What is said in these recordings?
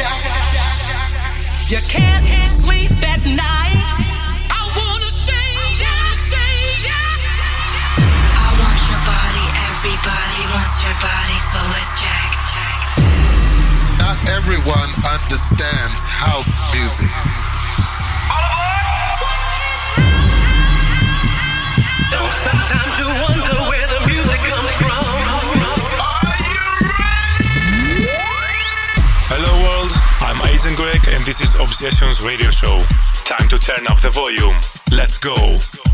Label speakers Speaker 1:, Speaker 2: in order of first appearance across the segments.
Speaker 1: You can't sleep at night. I wanna say yes, say yes.
Speaker 2: I want your body, everybody wants your body, so let's check.
Speaker 3: Not everyone understands house music.
Speaker 1: Don't sometimes you wonder where
Speaker 4: I'm Greg and this is Obsessions Radio Show. Time to turn up the volume. Let's go.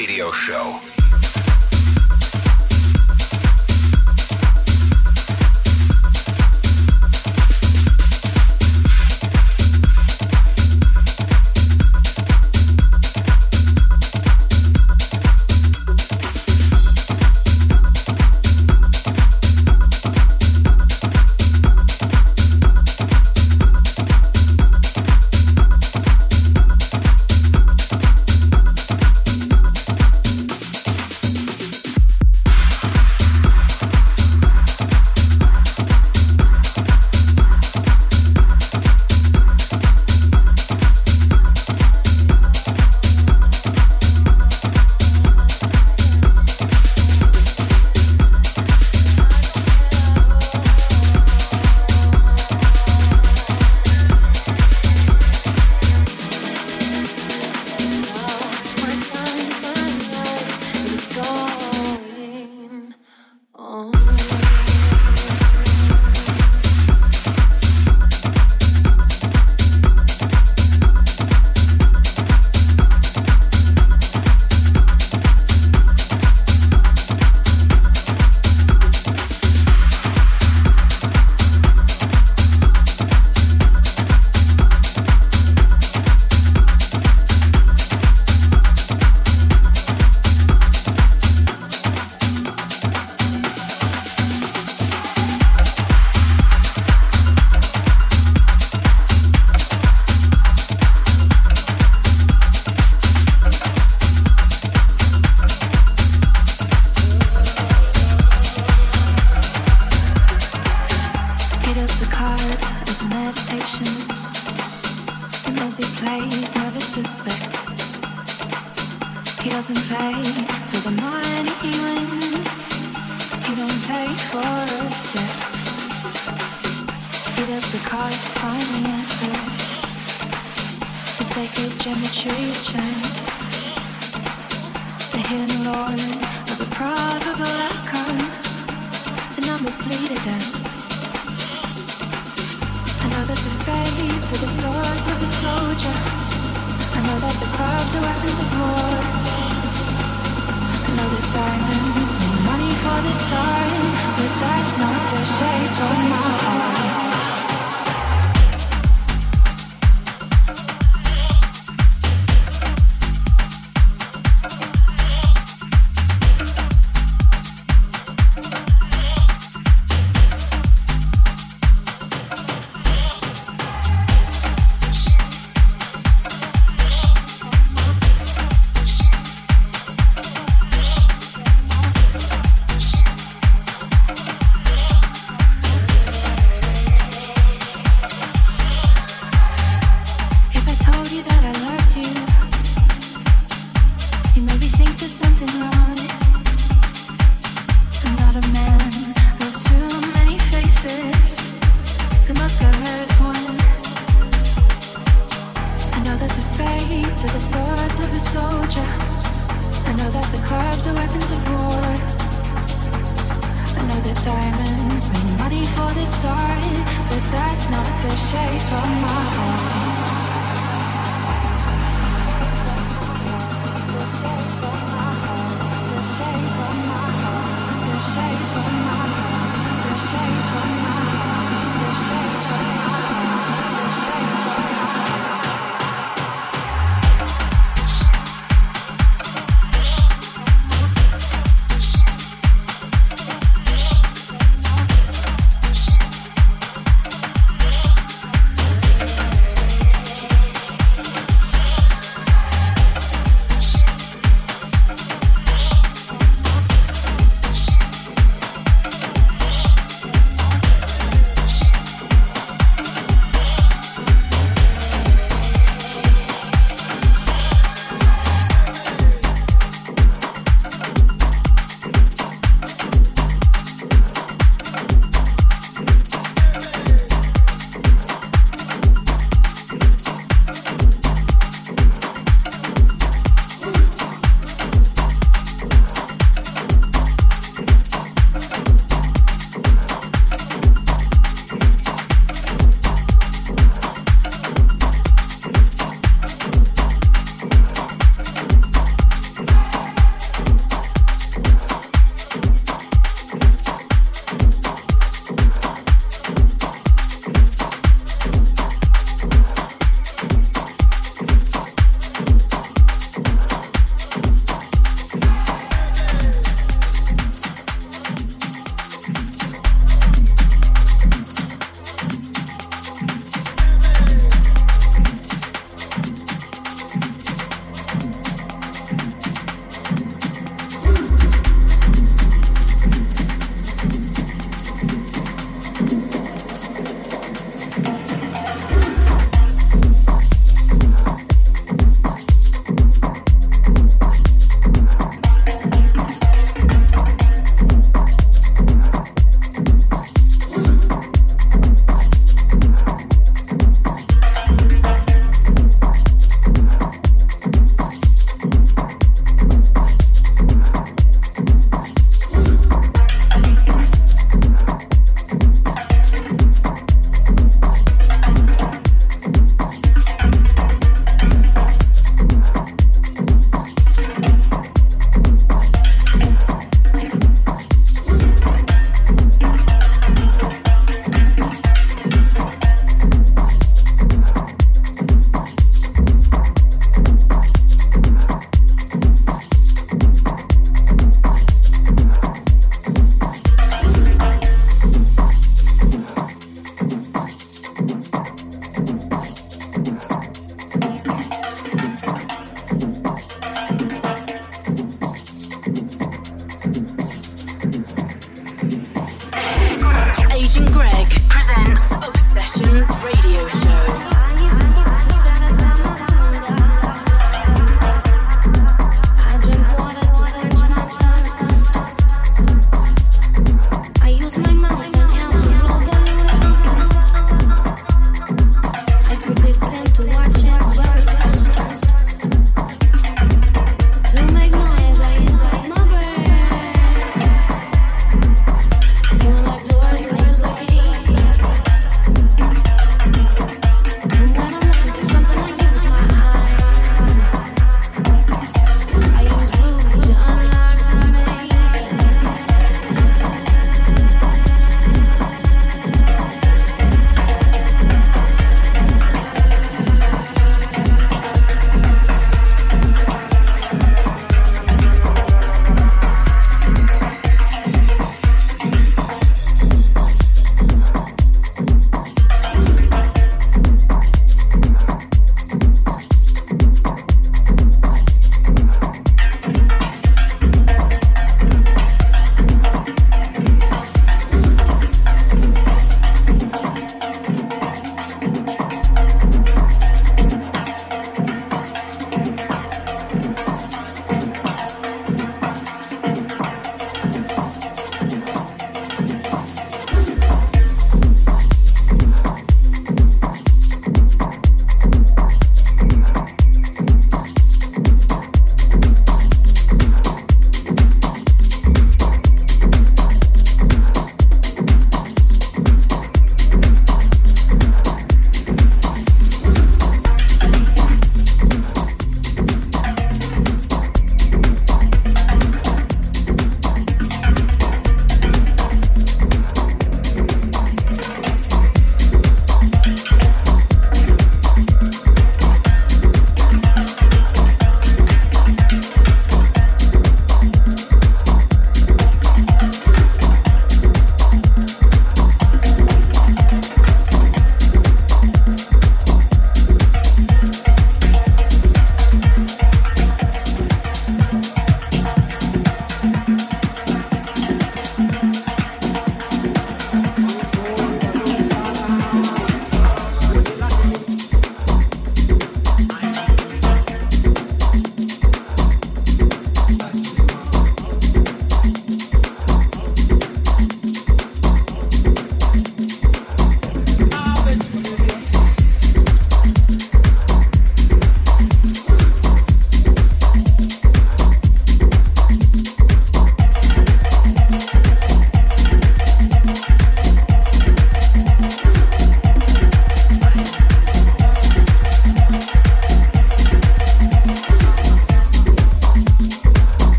Speaker 5: Radio Show.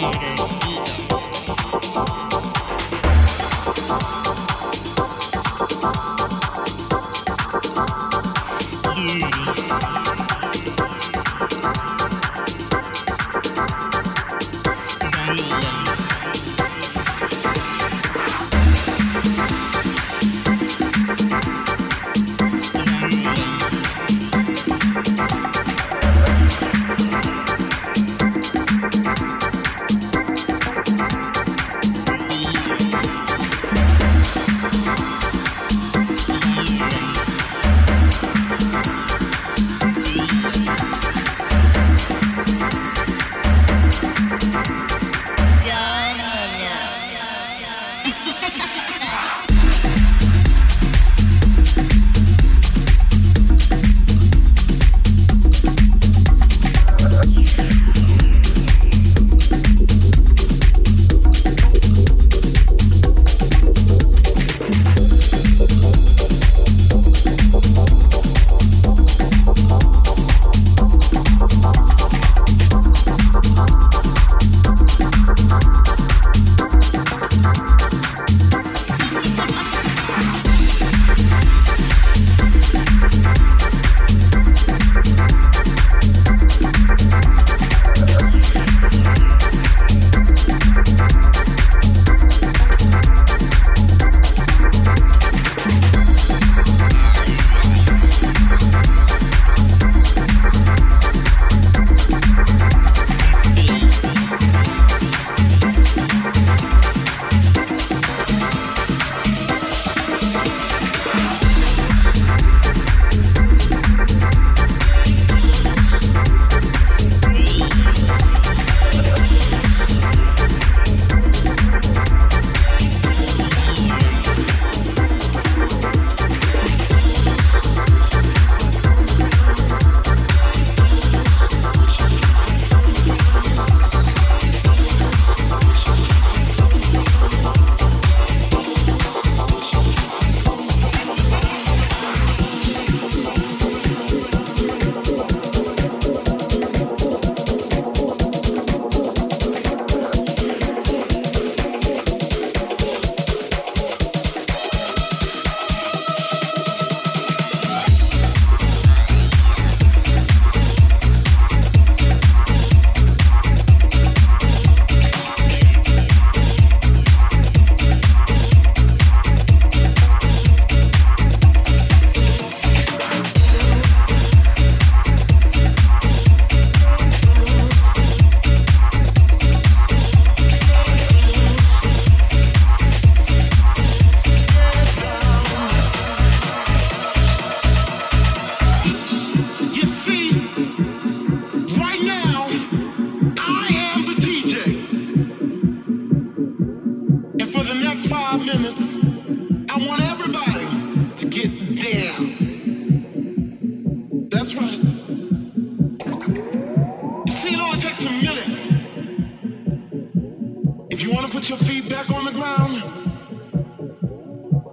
Speaker 6: smoking.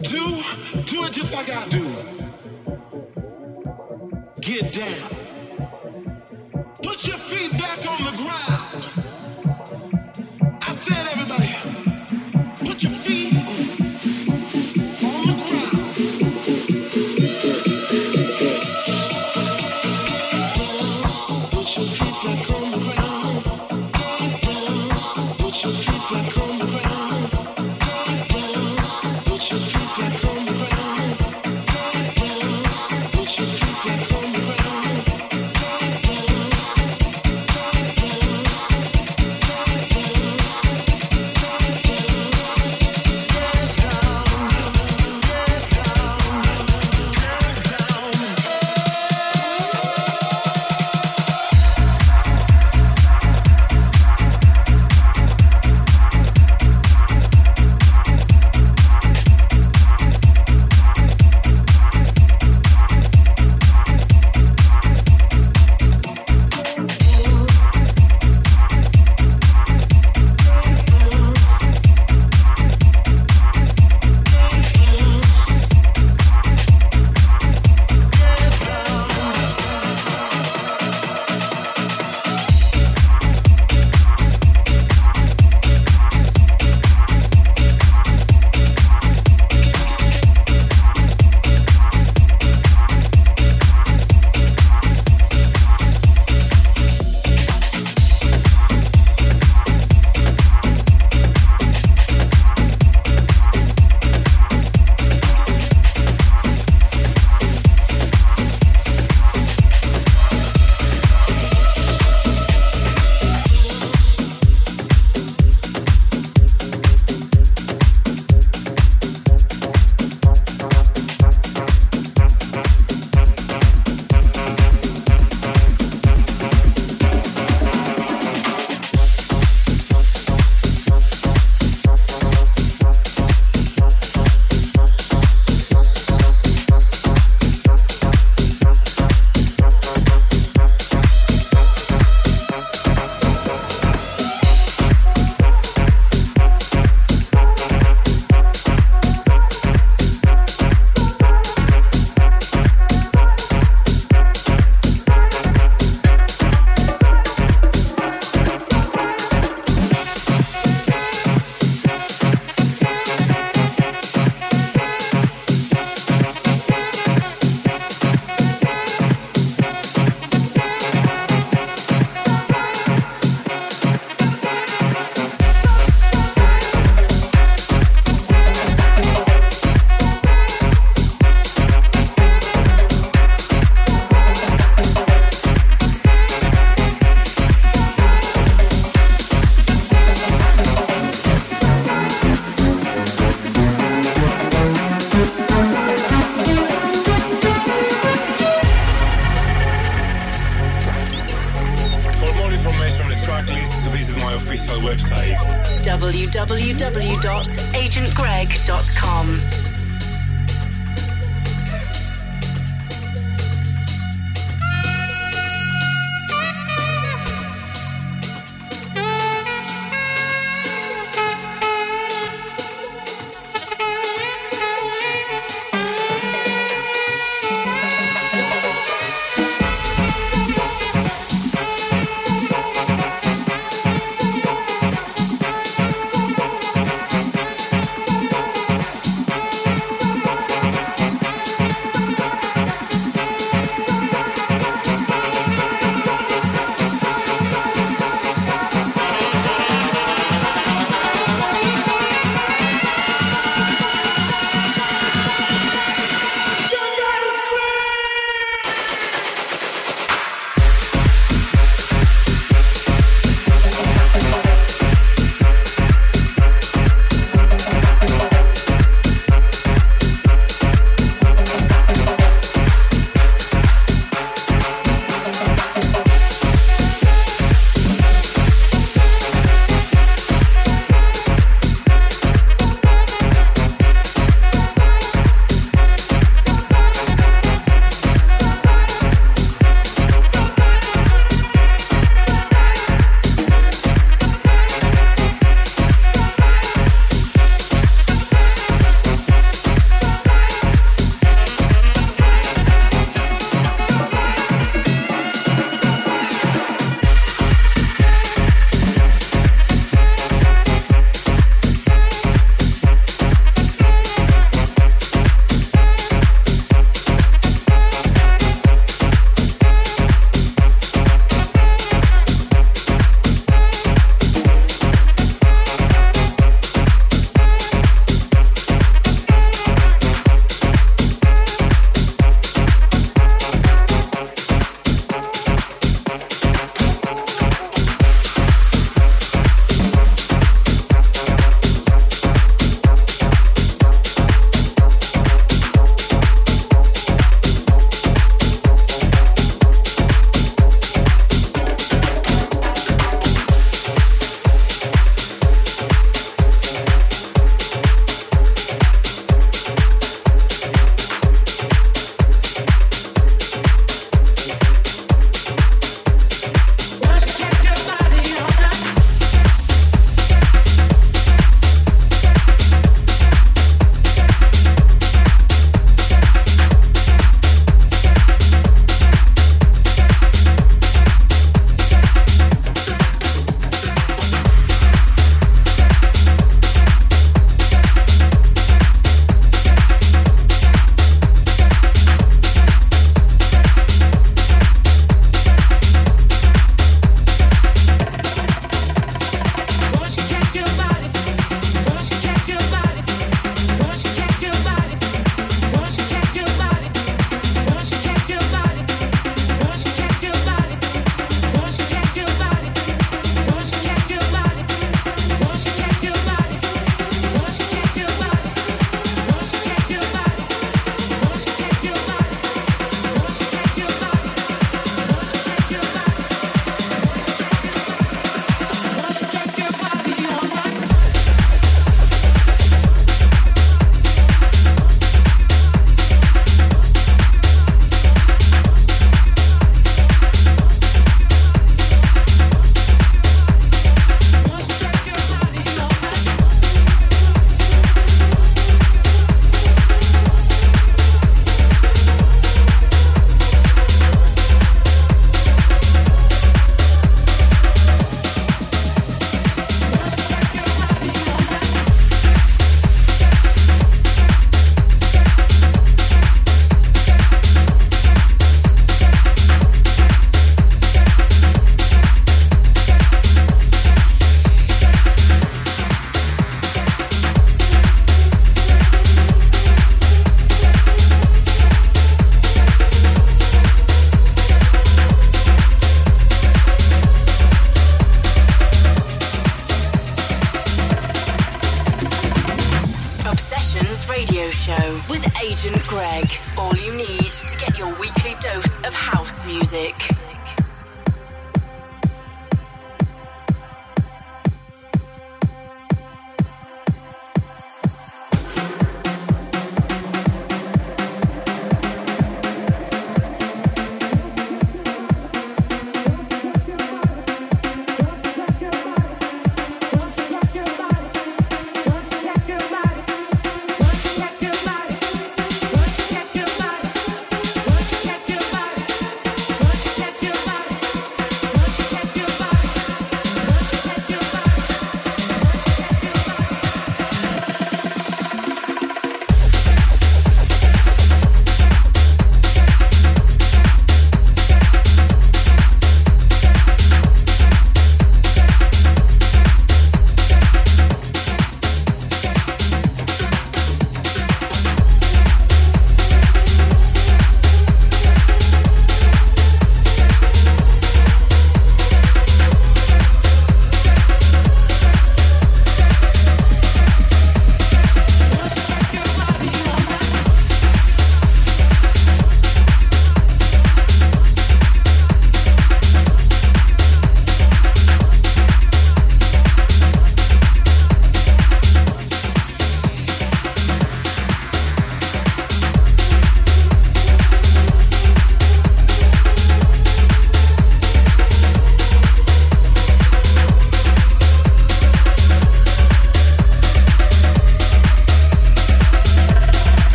Speaker 6: Do, do it just like I do. Get down. Put your feet back on the ground.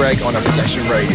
Speaker 7: Greg on Obsession Radio.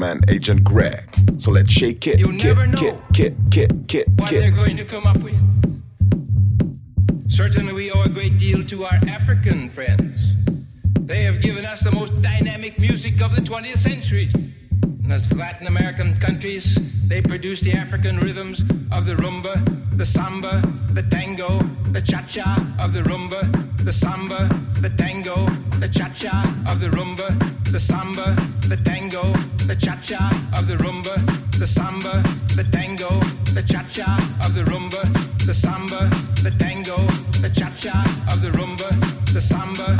Speaker 8: Man Agent Greg. So let's shake it,
Speaker 9: You
Speaker 8: kit,
Speaker 9: never know
Speaker 8: kit, kit, kit, kit,
Speaker 9: what they're going to come up with. Certainly, we owe a great deal to our African friends. They have given us the most dynamic music of the 20th century. And as Latin American countries, they produce the African rhythms of the rumba, the samba, the tango, the cha-cha of the rumba, the samba, the tango, the cha-cha of the rumba, the samba, the tango, the cha-cha of the rumba, the samba, the tango, the cha-cha of the rumba, the samba, the tango, the cha-cha of the rumba, the samba,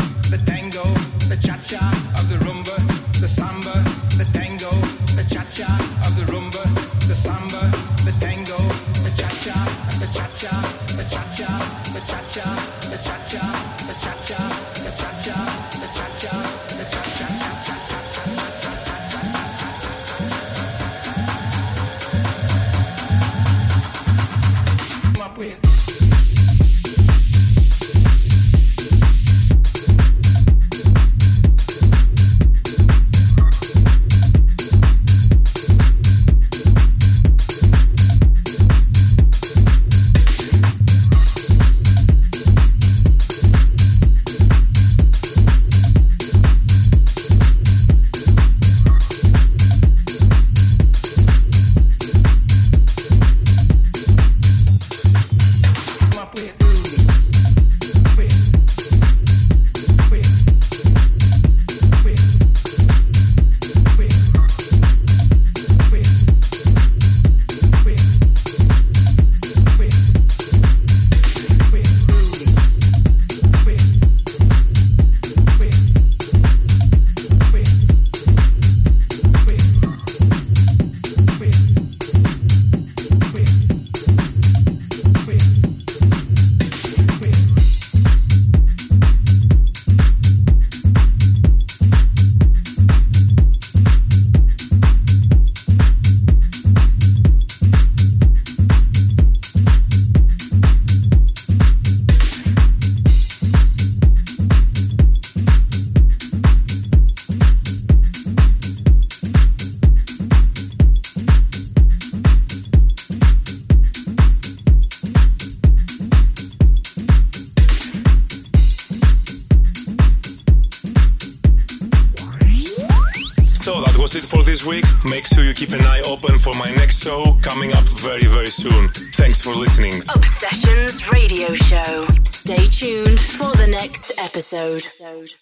Speaker 10: episode.